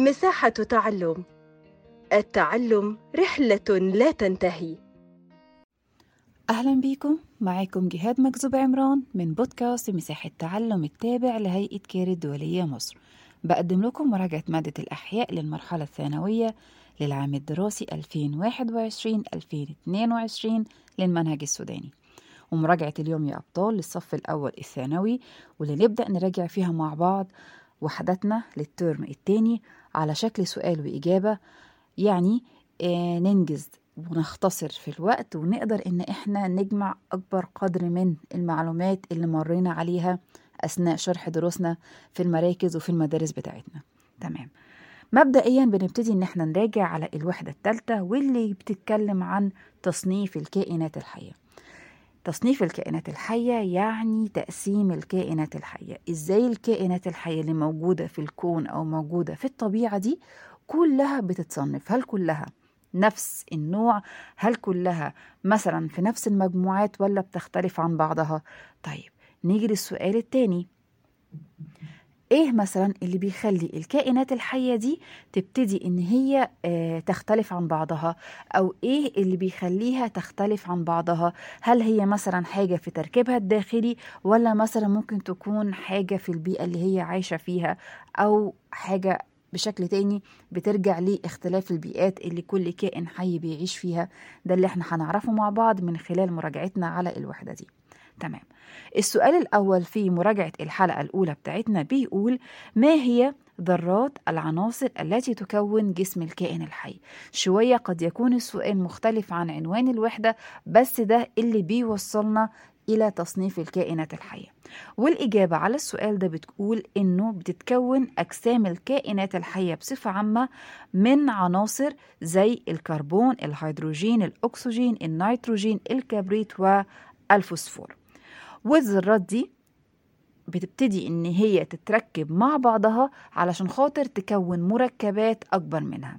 مساحة تعلم. التعلم رحلة لا تنتهي. أهلا بيكم. معاكم جهاد مكذوب عمران من بودكاست مساحة تعلم التابع لهيئة كير الدولية مصر. بقدم لكم مراجعة مادة الأحياء للمرحلة الثانوية للعام الدراسي 2021-2022 للمنهج السوداني. ومراجعة اليوم يا أبطال للصف الأول الثانوي واللي نبدأ نراجع فيها مع بعض وحداتنا للترم التاني على شكل سؤال وإجابة يعني آه ننجز ونختصر في الوقت ونقدر إن إحنا نجمع أكبر قدر من المعلومات اللي مرينا عليها أثناء شرح دروسنا في المراكز وفي المدارس بتاعتنا. تمام. مبدئيا بنبتدي إن إحنا نراجع على الوحدة الثالثة واللي بتتكلم عن تصنيف الكائنات الحية. تصنيف الكائنات الحية يعني تقسيم الكائنات الحية. إزاي الكائنات الحية اللي موجودة في الكون أو موجودة في الطبيعة دي كلها بتتصنف؟ هل كلها نفس النوع؟ هل كلها مثلا في نفس المجموعات ولا بتختلف عن بعضها؟ طيب نيجي للسؤال التاني. إيه مثلا اللي بيخلي الكائنات الحية دي تبتدي إن هي آه تختلف عن بعضها؟ أو إيه اللي بيخليها تختلف عن بعضها؟ هل هي مثلا حاجة في تركيبها الداخلي ولا مثلا ممكن تكون حاجة في البيئة اللي هي عايشة فيها؟ أو حاجة بشكل تاني بترجع لاختلاف البيئات اللي كل كائن حي بيعيش فيها؟ ده اللي إحنا هنعرفه مع بعض من خلال مراجعتنا على الوحدة دي. تمام. السؤال الأول في مراجعة الحلقة الأولى بتاعتنا بيقول ما هي ذرات العناصر التي تكون جسم الكائن الحي؟ شوية قد يكون السؤال مختلف عن عنوان الوحدة بس ده اللي بيوصلنا إلى تصنيف الكائنات الحية. والإجابة على السؤال ده بتقول إنه بتتكون أجسام الكائنات الحية بصفة عامة من عناصر زي الكربون الهيدروجين الأكسجين النيتروجين الكبريت والفوسفور. والذرات دي بتبتدي إن هي تتركب مع بعضها علشان خاطر تكون مركبات أكبر منها.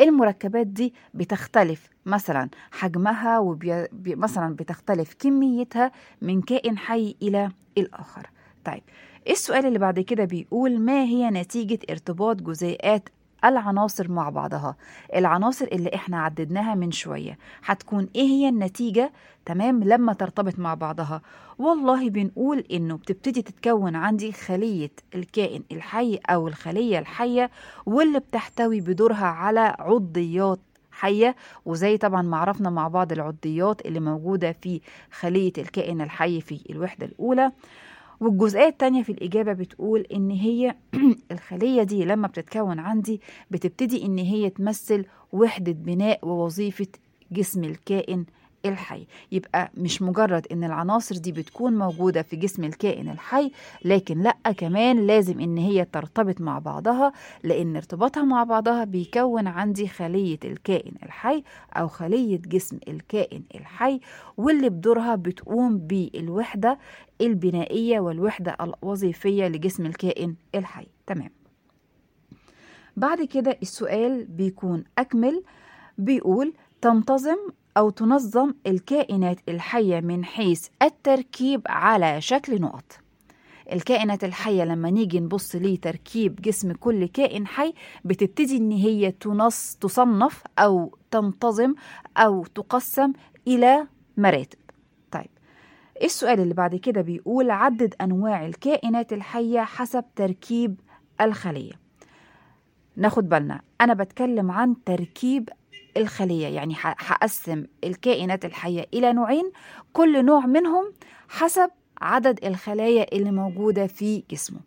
المركبات دي بتختلف مثلا حجمها ومثلا بتختلف كميتها من كائن حي إلى الآخر. طيب السؤال اللي بعد كده بيقول ما هي نتيجة ارتباط جزيئات العناصر مع بعضها. العناصر اللي إحنا عددناها من شوية هتكون إيه هي النتيجة؟ تمام؟ لما ترتبط مع بعضها. والله بنقول إنه بتبتدي تتكون عندي خلية الكائن الحي أو الخلية الحية واللي بتحتوي بدورها على عضيات حية. وزي طبعا ما عرفنا مع بعض العضيات اللي موجودة في خلية الكائن الحي في الوحدة الأولى. والجزئية التانية في الإجابة بتقول إن هي الخلية دي لما بتتكون عندي بتبتدي إن هي تمثل وحدة بناء ووظيفة جسم الكائن الحي. يبقى مش مجرد إن العناصر دي بتكون موجودة في جسم الكائن الحي لكن لأ كمان لازم إن هي ترتبط مع بعضها لأن ارتباطها مع بعضها بيكون عندي خلية الكائن الحي أو خلية جسم الكائن الحي واللي بدورها بتقوم بالوحدة البنائية والوحدة الوظيفية لجسم الكائن الحي. تمام. بعد كده السؤال بيكون أكمل بيقول تنتظم أو تنظم الكائنات الحية من حيث التركيب على شكل نقط. الكائنات الحية لما نيجي نبص لتركيب جسم كل كائن حي بتبتدي إن هي تنص تصنف أو تنتظم أو تقسم إلى مراتب. طيب السؤال اللي بعد كده بيقول عدد أنواع الكائنات الحية حسب تركيب الخلية؟ ناخد بالنا أنا بتكلم عن تركيب الخلية يعني هقسم الكائنات الحية إلى نوعين كل نوع منهم حسب عدد الخلايا اللي موجودة في جسمه.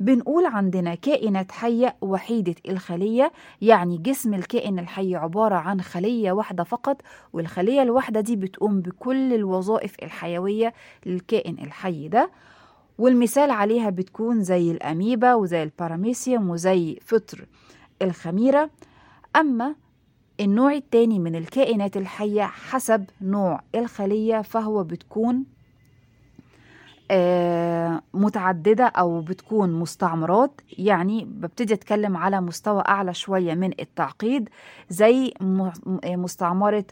بنقول عندنا كائنات حية وحيدة الخلية يعني جسم الكائن الحي عبارة عن خلية واحدة فقط والخلية الواحدة دي بتقوم بكل الوظائف الحيوية للكائن الحي ده. والمثال عليها بتكون زي الأميبا وزي الباراميسيوم وزي فطر الخميرة. أما النوع التاني من الكائنات الحية حسب نوع الخلية فهو بتكون آه متعددة أو بتكون مستعمرات. يعني ببتدي أتكلم على مستوى أعلى شوية من التعقيد زي مستعمرة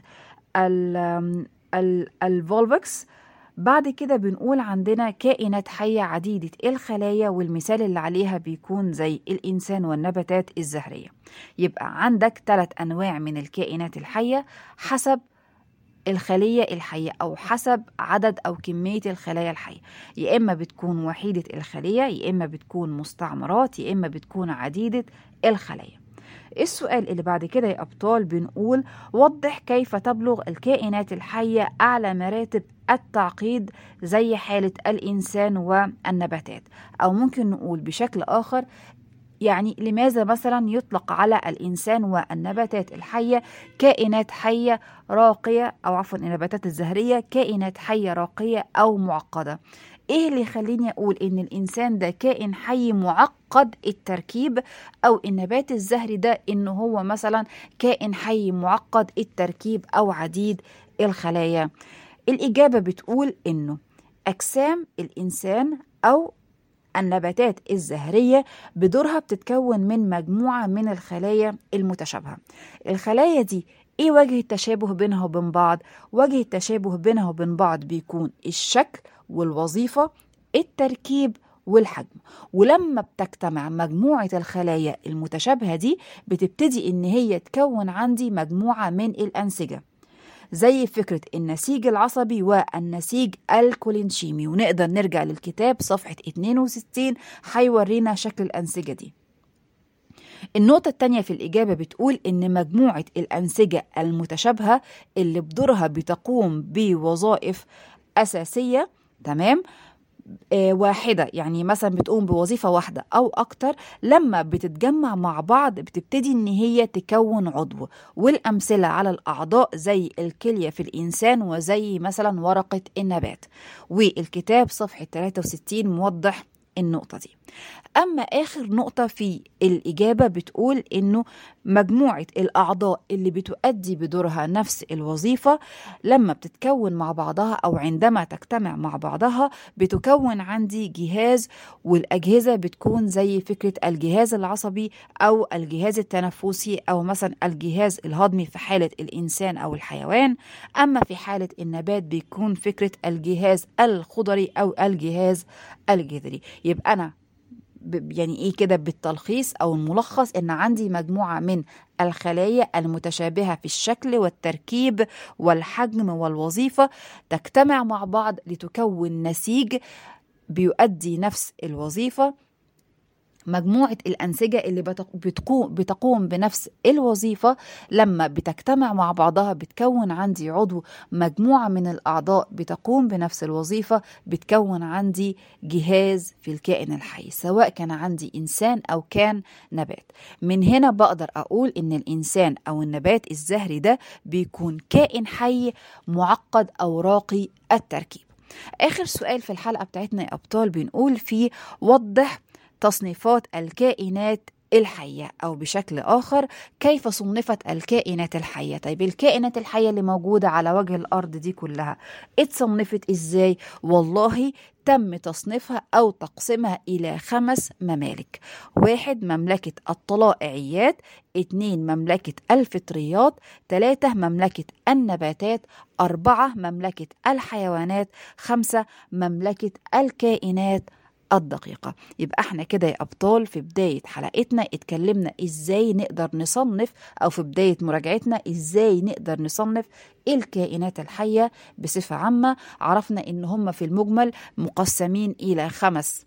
الفولفكس. بعد كده بنقول عندنا كائنات حية عديدة الخلايا والمثال اللي عليها بيكون زي الإنسان والنباتات الزهرية. يبقى عندك ثلاث أنواع من الكائنات الحية حسب الخلية الحية أو حسب عدد أو كمية الخلايا الحية. يا إما بتكون وحيدة الخلية يا إما بتكون مستعمرات يا إما بتكون عديدة الخلايا. السؤال اللي بعد كده يا أبطال بنقول وضح كيف تبلغ الكائنات الحية أعلى مراتب التعقيد زي حالة الإنسان والنباتات؟ أو ممكن نقول بشكل آخر يعني لماذا مثلا يطلق على الإنسان والنباتات الحية كائنات حية راقية أو عفوا النباتات الزهرية كائنات حية راقية أو معقدة؟ إيه اللي يخليني أقول إن الإنسان ده كائن حي معقد التركيب أو النبات الزهري ده إنه هو مثلا كائن حي معقد التركيب أو عديد الخلايا؟ الإجابة بتقول إنه أجسام الإنسان أو النباتات الزهرية بدورها بتتكون من مجموعة من الخلايا المتشابهة. الخلايا دي إيه وجه التشابه بينها وبين بعض؟ وجه التشابه بينها وبين بعض بيكون الشكل والوظيفة التركيب والحجم. ولما بتجتمع مجموعة الخلايا المتشابهة دي بتبتدي إن هي تكون عندي مجموعة من الأنسجة. زي فكرة النسيج العصبي والنسيج الكولينشيمي. ونقدر نرجع للكتاب صفحة 62 هيورينا شكل الأنسجة دي. النقطة التانية في الإجابة بتقول إن مجموعة الأنسجة المتشابهة اللي بدورها بتقوم بوظائف أساسية تمام؟ آه واحدة. يعني مثلا بتقوم بوظيفة واحدة أو أكتر لما بتتجمع مع بعض بتبتدي إن هي تكون عضو. والأمثلة على الأعضاء زي الكلية في الإنسان وزي مثلا ورقة النبات. والكتاب صفحة 63 موضح النقطة دي. أما آخر نقطة في الإجابة بتقول إنه مجموعة الأعضاء اللي بتؤدي بدورها نفس الوظيفة لما بتتكون مع بعضها أو عندما تجتمع مع بعضها بتكون عندي جهاز والأجهزة بتكون زي فكرة الجهاز العصبي أو الجهاز التنفسي أو مثلا الجهاز الهضمي في حالة الإنسان أو الحيوان. أما في حالة النبات بيكون فكرة الجهاز الخضري أو الجهاز الجذري. يبقى أنا يعني إيه كده بالتلخيص أو الملخص إن عندي مجموعة من الخلايا المتشابهة في الشكل والتركيب والحجم والوظيفة تجتمع مع بعض لتكون نسيج بيؤدي نفس الوظيفة مجموعة الأنسجة اللي بتقوم, بتقوم بنفس الوظيفة لما بتجتمع مع بعضها بتكون عندي عضو مجموعة من الأعضاء بتقوم بنفس الوظيفة بتكون عندي جهاز في الكائن الحي سواء كان عندي إنسان أو كان نبات. من هنا بقدر أقول إن الإنسان أو النبات الزهري ده بيكون كائن حي معقد أو راقي التركيب. آخر سؤال في الحلقة بتاعتنا يا أبطال بنقول فيه وضح تصنيفات الكائنات الحية أو بشكل آخر كيف صنفت الكائنات الحية؟ طيب الكائنات الحية اللي موجودة على وجه الأرض دي كلها اتصنفت إزاي؟ والله تم تصنيفها أو تقسيمها إلى خمس ممالك. واحد مملكة الطلائعيات اتنين مملكة الفطريات تلاتة مملكة النباتات أربعة مملكة الحيوانات خمسة مملكة الكائنات. الدقيقة. يبقى إحنا كده يا أبطال في بداية حلقتنا. اتكلمنا إزاي نقدر نصنف أو في بداية مراجعتنا إزاي نقدر نصنف الكائنات الحية بصفة عامة. عرفنا إن هم في المجمل مقسمين إلى خمس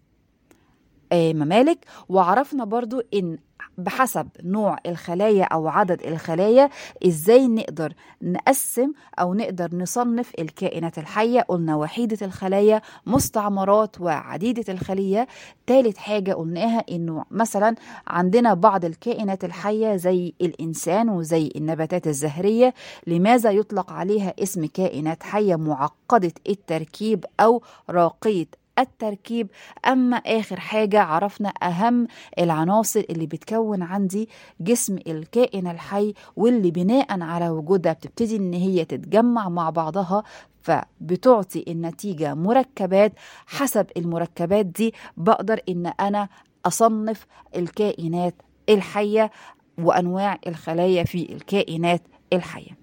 ممالك. وعرفنا برضو إن بحسب نوع الخلايا أو عدد الخلايا إزاي نقدر نقسم أو نقدر نصنف الكائنات الحية قلنا وحيدة الخلايا مستعمرات وعديدة الخلية. ثالث حاجة قلناها إنه مثلا عندنا بعض الكائنات الحية زي الإنسان وزي النباتات الزهرية لماذا يطلق عليها اسم كائنات حية معقدة التركيب أو راقية التركيب. أما آخر حاجة عرفنا أهم العناصر اللي بتكون عندي جسم الكائن الحي واللي بناء على وجودها بتبتدي إن هي تتجمع مع بعضها فبتعطي النتيجة مركبات. حسب المركبات دي بقدر إن أنا أصنف الكائنات الحية وأنواع الخلايا في الكائنات الحية.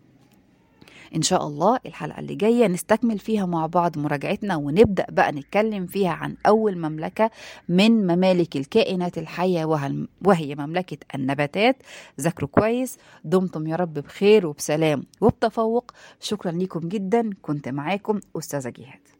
إن شاء الله الحلقة اللي جاية نستكمل فيها مع بعض مراجعتنا ونبدأ بقى نتكلم فيها عن أول مملكة من ممالك الكائنات الحية وهي مملكة النباتات. ذاكروا كويس. دمتم يا رب بخير وبسلام وبتفوق. شكرا لكم جدا. كنت معاكم أستاذة جهاد